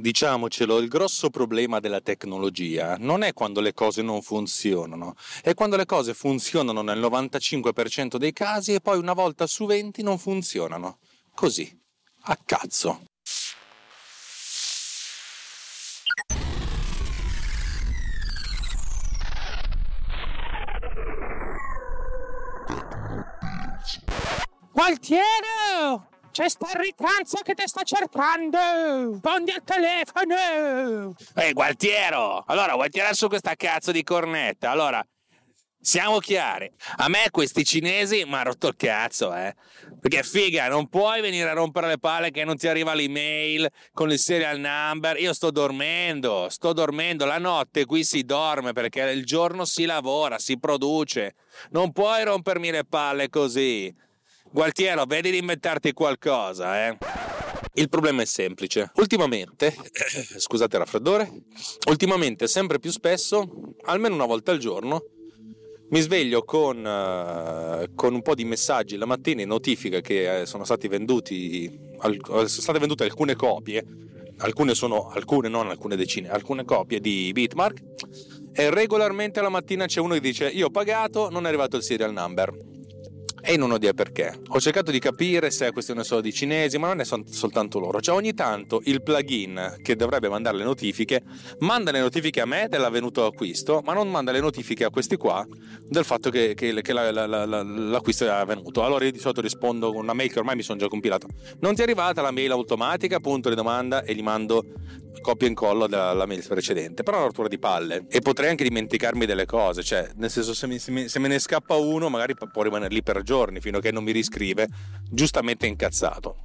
diciamocelo, il grosso problema della tecnologia non è quando le cose non funzionano, è quando le cose funzionano nel 95% dei casi e poi una volta su 20 non funzionano. Così, a cazzo. Gualtiero! C'è sta il ritranzo che ti sta cercando! Pondi al telefono! Ehi, Gualtiero! Allora, vuoi tirare su questa cazzo di cornetta? Allora, siamo chiari. A me questi cinesi mi ha rotto il cazzo, eh. Perché figa, non puoi venire a rompere le palle che non ti arriva l'email con il serial number. Io sto dormendo, sto dormendo. La notte qui si dorme perché il giorno si lavora, si produce. Non puoi rompermi le palle così. Gualtiero, vedi di inventarti qualcosa, eh? Il problema è semplice. Ultimamente, scusate il raffreddore, ultimamente sempre più spesso, almeno una volta al giorno, mi sveglio con, uh, con un po' di messaggi la mattina in notifica che eh, sono venduti, al, sono state vendute alcune copie, alcune sono, alcune non alcune decine, alcune copie di Bitmark e regolarmente la mattina c'è uno che dice io ho pagato, non è arrivato il serial number e non ho idea perché. Ho cercato di capire se è questione solo di cinesi, ma non è sol- soltanto loro. Cioè, ogni tanto il plugin che dovrebbe mandare le notifiche manda le notifiche a me dell'avvenuto acquisto, ma non manda le notifiche a questi qua del fatto che, che, che la, la, la, l'acquisto è avvenuto. Allora io di solito rispondo con una mail che ormai mi sono già compilato. Non ti è arrivata la mail automatica? Punto di domanda e gli mando copia e incollo della mail precedente. Però è una rottura di palle. E potrei anche dimenticarmi delle cose. Cioè, nel senso, se, mi, se, mi, se me ne scappa uno, magari può rimanere lì per giorni fino a che non mi riscrive, giustamente incazzato.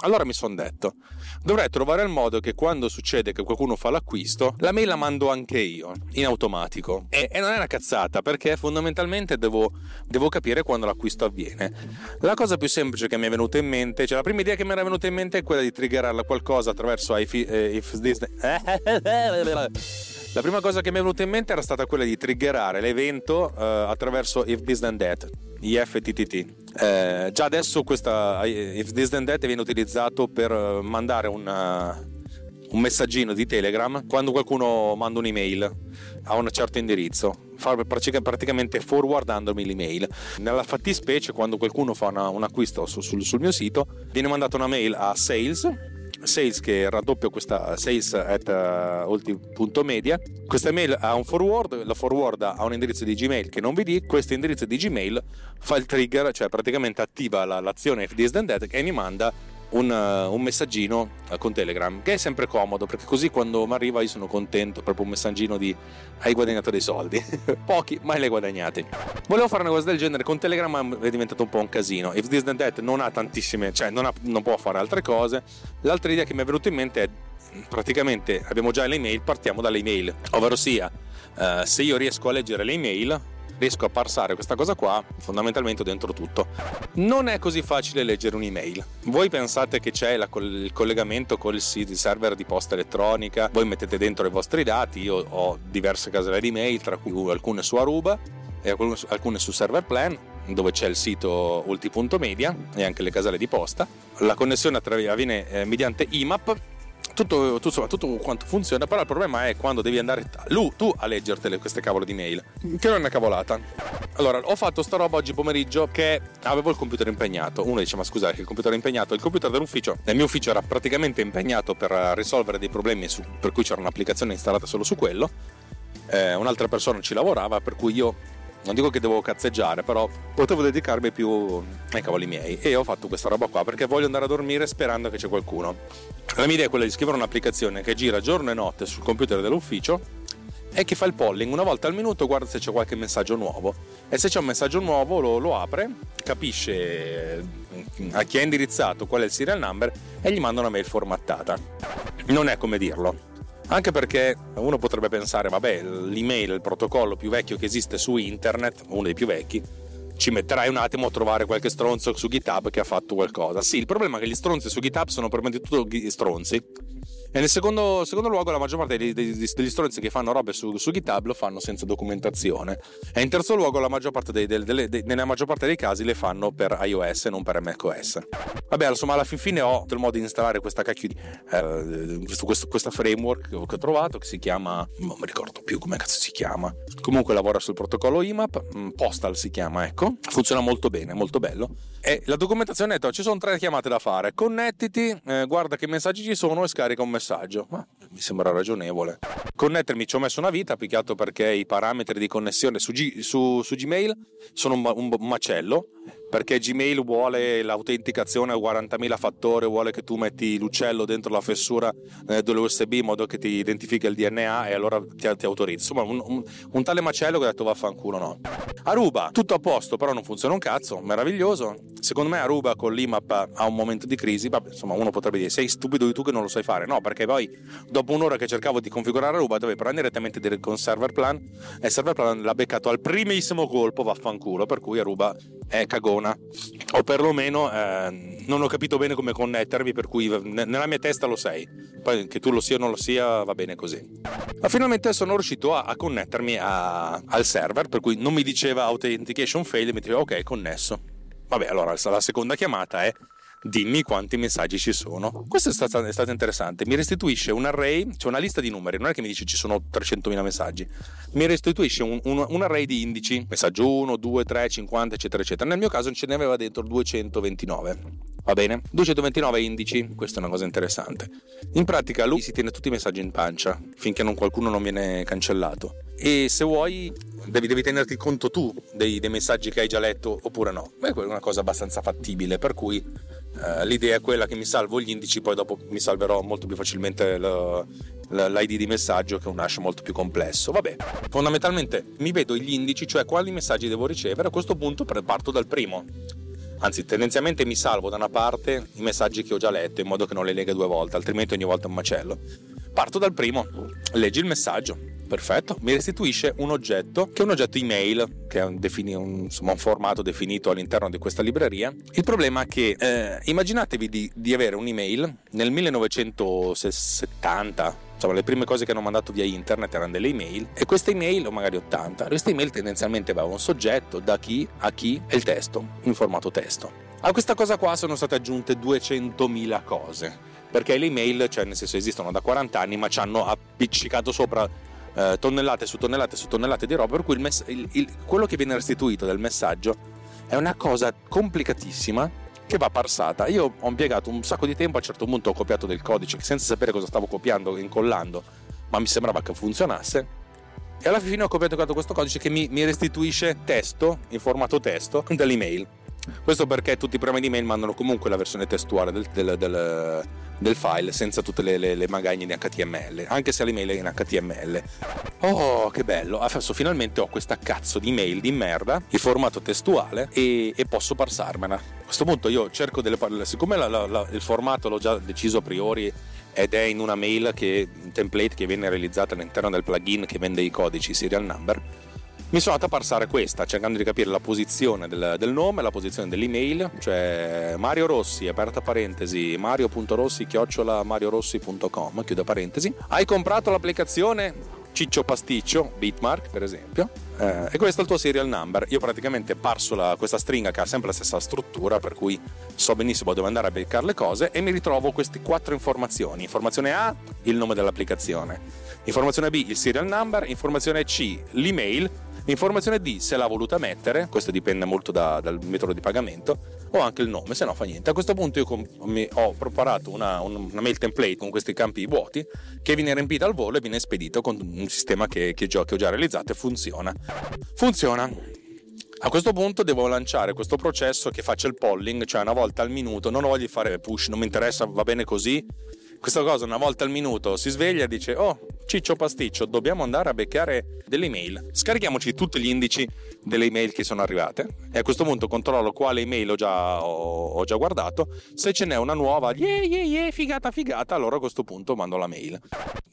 Allora mi sono detto, dovrei trovare il modo che quando succede che qualcuno fa l'acquisto, la mail la mando anche io, in automatico. E, e non è una cazzata, perché fondamentalmente devo, devo, capire quando l'acquisto avviene. La cosa più semplice che mi è venuta in mente, cioè la prima idea che mi era venuta in mente è quella di triggerarla qualcosa attraverso if, if this... La prima cosa che mi è venuta in mente era stata quella di triggerare l'evento uh, attraverso If This Then That, IFTTT. Eh, già adesso questa If This Then That viene utilizzato per mandare una, un messaggino di Telegram quando qualcuno manda un'email a un certo indirizzo praticamente forwardandomi l'email. Nella fattispecie, quando qualcuno fa una, un acquisto sul, sul, sul mio sito, viene mandata una mail a sales sales che raddoppia questa sales at uh, ulti.media questa mail ha un forward la forwarda a un indirizzo di gmail che non vedi questo indirizzo di gmail fa il trigger cioè praticamente attiva la, l'azione then that e mi manda un, uh, un, messaggino uh, con Telegram che è sempre comodo perché così quando mi arriva io sono contento proprio un messaggino di hai guadagnato dei soldi pochi ma li hai guadagnati. Volevo fare una cosa del genere con Telegram ma è diventato un po' un casino. If This Then That non ha tantissime cioè non, ha, non può fare altre cose. L'altra idea che mi è venuta in mente è praticamente abbiamo già le email partiamo dalle email. Ovvero sia uh, se io riesco a leggere le email riesco a parsare questa cosa qua fondamentalmente dentro tutto. Non è così facile leggere un'email. Voi pensate che c'è la, il collegamento col server di posta elettronica, voi mettete dentro i vostri dati, io ho diverse caselle di email, tra cui alcune su Aruba e alcune su Server Plan dove c'è il sito ulti.media e anche le caselle di posta. La connessione avviene eh, mediante IMAP tutto, tutto, tutto, quanto funziona, però il problema è quando devi andare lui, tu a leggertele queste cavolo di mail, che non è una cavolata. Allora, ho fatto sta roba oggi pomeriggio che avevo il computer impegnato. Uno dice, ma scusate, che il computer è impegnato? Il computer dell'ufficio, nel mio ufficio era praticamente impegnato per risolvere dei problemi su, per cui c'era un'applicazione installata solo su quello. Eh, un'altra persona ci lavorava, per cui io non dico che devo cazzeggiare, però potevo dedicarmi più ai cavoli miei. E ho fatto questa roba qua perché voglio andare a dormire sperando che c'è qualcuno. La mia idea è quella di scrivere un'applicazione che gira giorno e notte sul computer dell'ufficio e che fa il polling una volta al minuto, guarda se c'è qualche messaggio nuovo. E se c'è un messaggio nuovo lo, lo apre, capisce a chi è indirizzato qual è il serial number e gli manda una mail formattata. non è come dirlo. Anche perché uno potrebbe pensare, vabbè, l'email il protocollo più vecchio che esiste su internet, uno dei più vecchi, ci metterai un attimo a trovare qualche stronzo su GitHub che ha fatto qualcosa. Sì, il problema è che gli stronzi su GitHub sono prima di tutto stronzi e nel secondo, secondo luogo, la maggior parte degli, degli, degli stronzi che fanno robe su, su, GitHub lo fanno senza documentazione. E in terzo luogo, la maggior parte dei, dei, dei, nella maggior parte dei casi le fanno per iOS e non per macOS. Vabbè, insomma, alla fin fine ho il modo di installare questa cacchio di. Eh, questo, questo, questa framework che ho, trovato che si chiama. Non mi ricordo più come cazzo si chiama. Comunque lavora sul protocollo IMAP. Mm, Postal si chiama, ecco. Funziona molto bene, molto bello. E la documentazione è ci sono tre chiamate da fare. Connettiti, eh, guarda che messaggi ci sono e scarica un messaggio. Ma mi sembra ragionevole. Connettermi ci ho messo una vita, picchiato perché i parametri di connessione su, G- su, su Gmail sono un, un macello perché Gmail vuole l'autenticazione a 40.000 fattori, vuole che tu metti l'uccello dentro la fessura eh, dell'USB in modo che ti identifichi il DNA e allora ti, ti autorizza. Insomma, un, un, un, tale macello che ha detto vaffanculo no. Aruba, tutto a posto, però non funziona un cazzo, meraviglioso. Secondo me Aruba con l'IMAP ha un momento di crisi, vabbè, insomma uno potrebbe dire sei stupido di tu che non lo sai fare. No, perché poi dopo un'ora che cercavo di configurare Aruba dovevo prendere direttamente dire con server plan e server plan l'ha beccato al primissimo colpo, vaffanculo, per cui Aruba è cagona. O perlomeno eh, non ho capito bene come connettervi per cui nella mia testa lo sei. Poi che tu lo sia o non lo sia va bene così. Ma finalmente sono riuscito a, a connettermi a, al server per cui non mi diceva authentication fail mi diceva ok connesso. Vabbè allora la seconda chiamata è dimmi quanti messaggi ci sono. Questo è stato, è stato, interessante, mi restituisce un array, cioè una lista di numeri, non è che mi dice ci sono 300.000 messaggi, mi restituisce un, un, un array di indici, messaggio 1, 2, 3, 50, eccetera, eccetera. Nel mio caso ce ne aveva dentro 229. Va bene? 229 indici, questa è una cosa interessante. In pratica lui si tiene tutti i messaggi in pancia finché non, qualcuno non viene cancellato. E se vuoi devi, devi tenerti conto tu dei, dei, messaggi che hai già letto oppure no. Beh, è una cosa abbastanza fattibile, per cui l'idea è quella che mi salvo gli indici, poi dopo mi salverò molto più facilmente l'ID di messaggio che è un hash molto più complesso. Vabbè, fondamentalmente mi vedo gli indici, cioè quali messaggi devo ricevere, a questo punto parto dal primo. Anzi, tendenzialmente mi salvo da una parte i messaggi che ho già letto in modo che non li lega due volte, altrimenti ogni volta è un macello. Parto dal primo, leggi il messaggio, Perfetto, mi restituisce un oggetto che è un oggetto email, che è un, defini- un, insomma, un formato definito all'interno di questa libreria. Il problema è che eh, immaginatevi di, di avere un'email nel 1970 insomma le prime cose che hanno mandato via internet erano delle email e queste email o magari 80 queste email tendenzialmente avevano un soggetto da chi a chi e il testo in formato testo a questa cosa qua sono state aggiunte 200.000 cose perché le email cioè nel senso esistono da 40 anni ma ci hanno appiccicato sopra eh, tonnellate su tonnellate su tonnellate di roba, per cui il mess- il, il, quello che viene restituito dal messaggio è una cosa complicatissima che va parsata. Io ho impiegato un sacco di tempo, a un certo punto ho copiato del codice senza sapere cosa stavo copiando e incollando, ma mi sembrava che funzionasse. E alla fine ho copiato questo codice che mi, mi restituisce testo, in formato testo, dall'email. Questo perché tutti i programmi di mail mandano comunque la versione testuale del, del, del del file senza tutte le, le, le, magagne in HTML, anche se l'email è in HTML. Oh, che bello! Adesso finalmente ho questa cazzo di mail di merda in formato testuale e, e posso parsarmela. A questo punto io cerco delle parole, siccome la, la, la, il formato l'ho già deciso a priori ed è in una mail che, un template che viene realizzata all'interno del plugin che vende i codici serial number, mi sono andato a parsare questa cercando di capire la posizione del, del nome, la posizione dell'email, cioè Mario Rossi, aperta parentesi, mario.rossi chiocciola mariorossi.com, chiude parentesi. Hai comprato l'applicazione Ciccio Pasticcio, Bitmark per esempio, eh, e questo è il tuo serial number. Io praticamente parso la, questa stringa che ha sempre la stessa struttura, per cui so benissimo dove andare a beccare le cose e mi ritrovo queste quattro informazioni. Informazione A, il nome dell'applicazione. Informazione B, il serial number. Informazione C, l'email Informazione D se l'ha voluta mettere, questo dipende molto da, dal metodo di pagamento, o anche il nome, se no fa niente. A questo punto io com- ho preparato una, una, mail template con questi campi vuoti che viene riempita al volo e viene spedito con un sistema che, che, che ho già realizzato e funziona. Funziona. A questo punto devo lanciare questo processo che faccia il polling, cioè una volta al minuto, non voglio fare push, non mi interessa, va bene così. Questa cosa una volta al minuto si sveglia e dice, oh, Ciccio Pasticcio, dobbiamo andare a beccare delle email. Scarichiamoci tutti gli indici delle email che sono arrivate e a questo punto controllo quale email ho già, ho, ho già guardato. Se ce n'è una nuova, yeah, yeah, yeah, figata, figata, allora a questo punto mando la mail.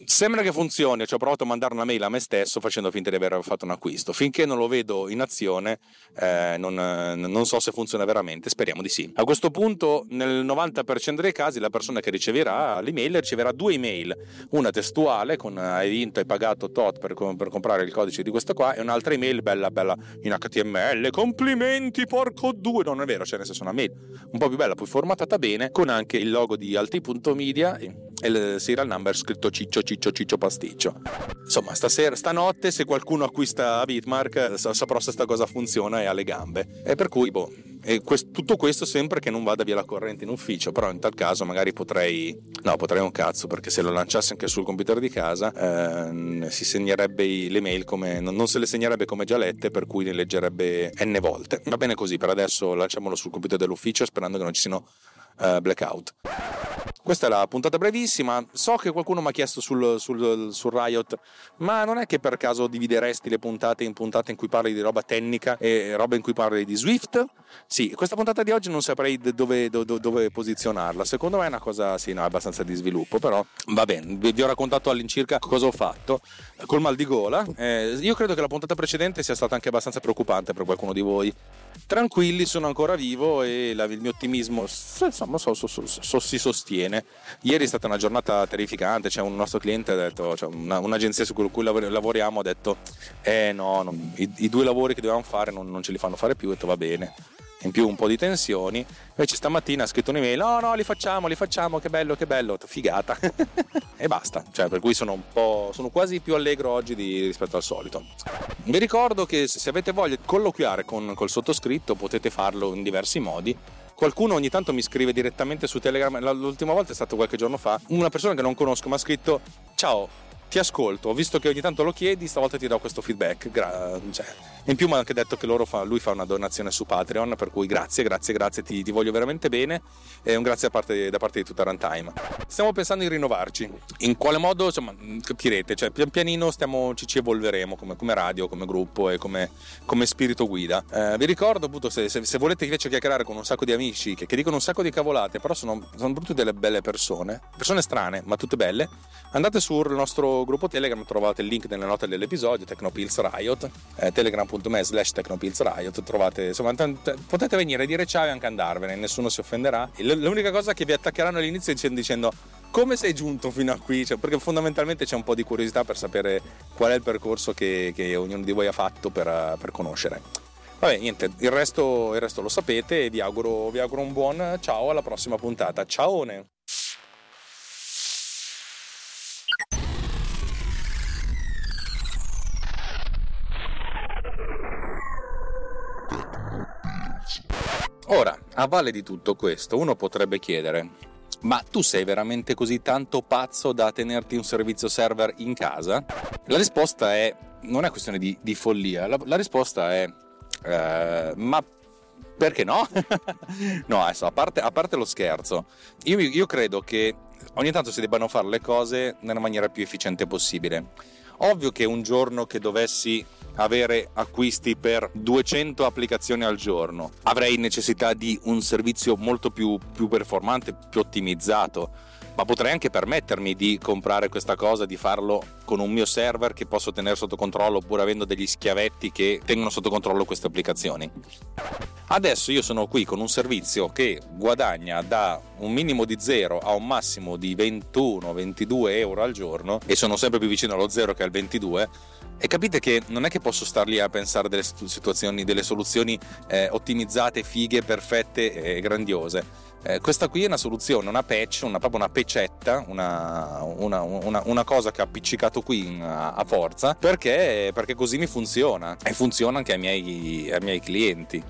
Sembra che funzioni, ci ho provato a mandare una mail a me stesso facendo finta di aver fatto un acquisto. Finché non lo vedo in azione, eh, non, non so se funziona veramente, speriamo di sì. A questo punto, nel 90% dei casi, la persona che riceverà l'email riceverà due email, una testuale con hai vinto, hai pagato tot per, per comprare il codice di questo qua e un'altra email bella bella in HTML, complimenti porco due, non è vero, cioè nel senso una mail un po' più bella, poi formattata bene, con anche il logo di alti.media e il serial number scritto ciccio ciccio ciccio pasticcio. Insomma, stasera, stanotte se qualcuno acquista Bitmark saprò se sta cosa funziona e ha le gambe. E per cui, boh, e quest- tutto questo sempre che non vada via la corrente in ufficio, però in tal caso magari potrei, no, potrei un cazzo, perché se lo lanciassi anche sul computer di casa eh, si segnerebbe le mail come, non se le segnerebbe come già lette, per cui ne leggerebbe n volte. Va bene così, per adesso lanciamolo sul computer dell'ufficio sperando che non ci siano uh, blackout. Questa è la puntata brevissima. So che qualcuno mi ha chiesto sul, sul, sul, Riot, ma non è che per caso divideresti le puntate in puntate in cui parli di roba tecnica e roba in cui parli di Swift? Sì, questa puntata di oggi non saprei dove, dove, dove posizionarla. Secondo me è una cosa, sì, no, abbastanza di sviluppo, però va bene. Vi ho raccontato all'incirca cosa ho fatto col mal di gola. Eh, io credo che la puntata precedente sia stata anche abbastanza preoccupante per qualcuno di voi. Tranquilli, sono ancora vivo e la, il mio ottimismo insomma, so, so, so, si sostiene. Ieri è stata una giornata terrificante. C'è un nostro cliente, ha detto, cioè una, un'agenzia su cui lavoriamo, ha detto: Eh no, non, i, i, due lavori che dovevamo fare non, non ce li fanno fare più. Ho detto: Va bene in più un po' di tensioni. Invece stamattina ha scritto un'email: No, no, li facciamo, li facciamo, che bello, che bello, figata. e basta. Cioè, per cui sono un po'. sono quasi più allegro oggi di, rispetto al solito. Vi ricordo che se avete voglia di colloquiare con col sottoscritto potete farlo in diversi modi. Qualcuno ogni tanto mi scrive direttamente su Telegram, l'ultima volta è stato qualche giorno fa, una persona che non conosco mi ha scritto ciao, ti ascolto, visto che ogni tanto lo chiedi, stavolta ti do questo feedback. Gra- cioè, in più mi ha anche detto che fa, lui fa una donazione su Patreon, per cui grazie, grazie, grazie, ti, ti voglio veramente bene e un grazie parte, da parte di tutta Runtime. Stiamo pensando di rinnovarci. In quale modo, insomma, capirete, cioè pian pianino stiamo, ci, ci evolveremo come, come, radio, come gruppo e come, come spirito guida. Eh, vi ricordo appunto se, se, se, volete invece chiacchierare con un sacco di amici che, che dicono un sacco di cavolate, però sono, sono tutte delle belle persone, persone strane, ma tutte belle, andate sul nostro gruppo Telegram, trovate il link nelle note dell'episodio, Tecnopills Riot, eh, telegram.me slash Tecnopills Riot, trovate, insomma, t- potete venire dire ciao e anche andarvene, nessuno si offenderà. L'unica cosa che vi attaccheranno all'inizio è dicendo come sei giunto fino a qui? Cioè, perché fondamentalmente c'è un po' di curiosità per sapere qual è il percorso che, che ognuno di voi ha fatto per, per conoscere. Vabbè, niente, il resto, il resto, lo sapete e vi auguro, vi auguro un buon ciao alla prossima puntata. Ciao! A valle di tutto questo, uno potrebbe chiedere, ma tu sei veramente così tanto pazzo da tenerti un servizio server in casa? La risposta è, non è questione di, di follia, la, la, risposta è, eh, ma perché no? no, adesso, a parte, a parte lo scherzo, io, io credo che ogni tanto si debbano fare le cose nella maniera più efficiente possibile. Ovvio che un giorno che dovessi avere acquisti per 200 applicazioni al giorno. Avrei necessità di un servizio molto più, più performante, più ottimizzato ma potrei anche permettermi di comprare questa cosa, di farlo con un mio server che posso tenere sotto controllo oppure avendo degli schiavetti che tengono sotto controllo queste applicazioni. Adesso io sono qui con un servizio che guadagna da un minimo di 0 a un massimo di 21-22 euro al giorno e sono sempre più vicino allo 0 che al 22 e capite che non è che posso star lì a pensare delle situazioni, delle soluzioni eh, ottimizzate, fighe, perfette e grandiose. Eh, questa qui è una soluzione, una patch, una, proprio una pecetta, una, una, una, cosa che ho appiccicato qui a, a forza perché, perché, così mi funziona e funziona anche ai miei, ai miei clienti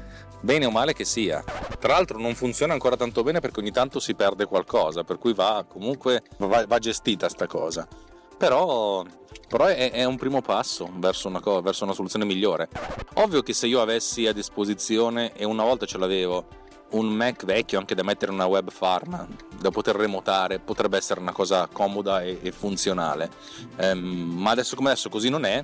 bene o male che sia. Tra l'altro non funziona ancora tanto bene perché ogni tanto si perde qualcosa, per cui va comunque va, va gestita sta cosa. Però, però è, è, un primo passo verso una, verso una soluzione migliore. Ovvio che se io avessi a disposizione, e una volta ce l'avevo, un Mac vecchio anche da mettere in una web farm da poter remotare potrebbe essere una cosa comoda e, e funzionale ehm, ma adesso come adesso così non è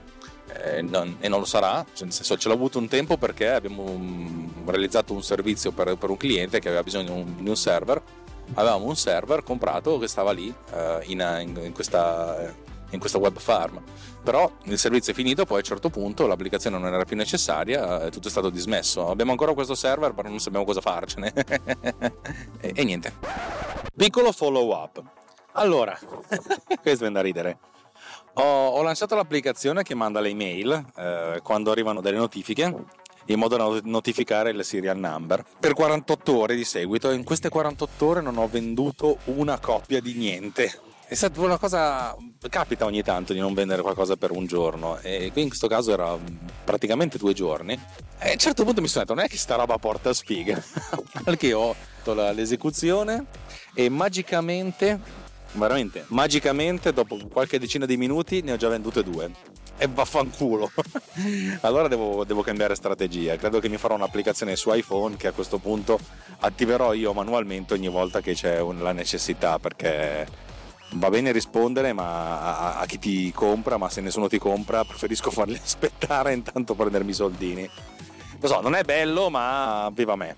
eh, non, e non lo sarà cioè, nel senso ce l'ho avuto un tempo perché abbiamo um, realizzato un servizio per, per, un cliente che aveva bisogno di un, di un, server avevamo un server comprato che stava lì eh, in, in, questa in questa web farm. Però il servizio è finito, poi a un certo punto l'applicazione non era più necessaria, e tutto è stato dismesso. Abbiamo ancora questo server, però non sappiamo cosa farcene. e, e, niente. Piccolo follow up. Allora, questo è da ridere. Ho, ho, lanciato l'applicazione che manda le email eh, quando arrivano delle notifiche in modo da notificare il serial number. Per 48 ore di seguito. In queste 48 ore non ho venduto una copia di niente. È stata una cosa capita ogni tanto di non vendere qualcosa per un giorno e qui in questo caso era praticamente due giorni. E a un certo punto mi sono detto non è che sta roba porta sfiga. Perché ho fatto l'esecuzione e magicamente veramente magicamente dopo qualche decina di minuti ne ho già vendute due e vaffanculo allora devo, devo cambiare strategia credo che mi farò un'applicazione su iPhone che a questo punto attiverò io manualmente ogni volta che c'è la necessità perché va bene rispondere ma a, a, chi ti compra, ma se nessuno ti compra preferisco farli aspettare intanto prendermi i soldini. Lo so, non è bello, ma viva me.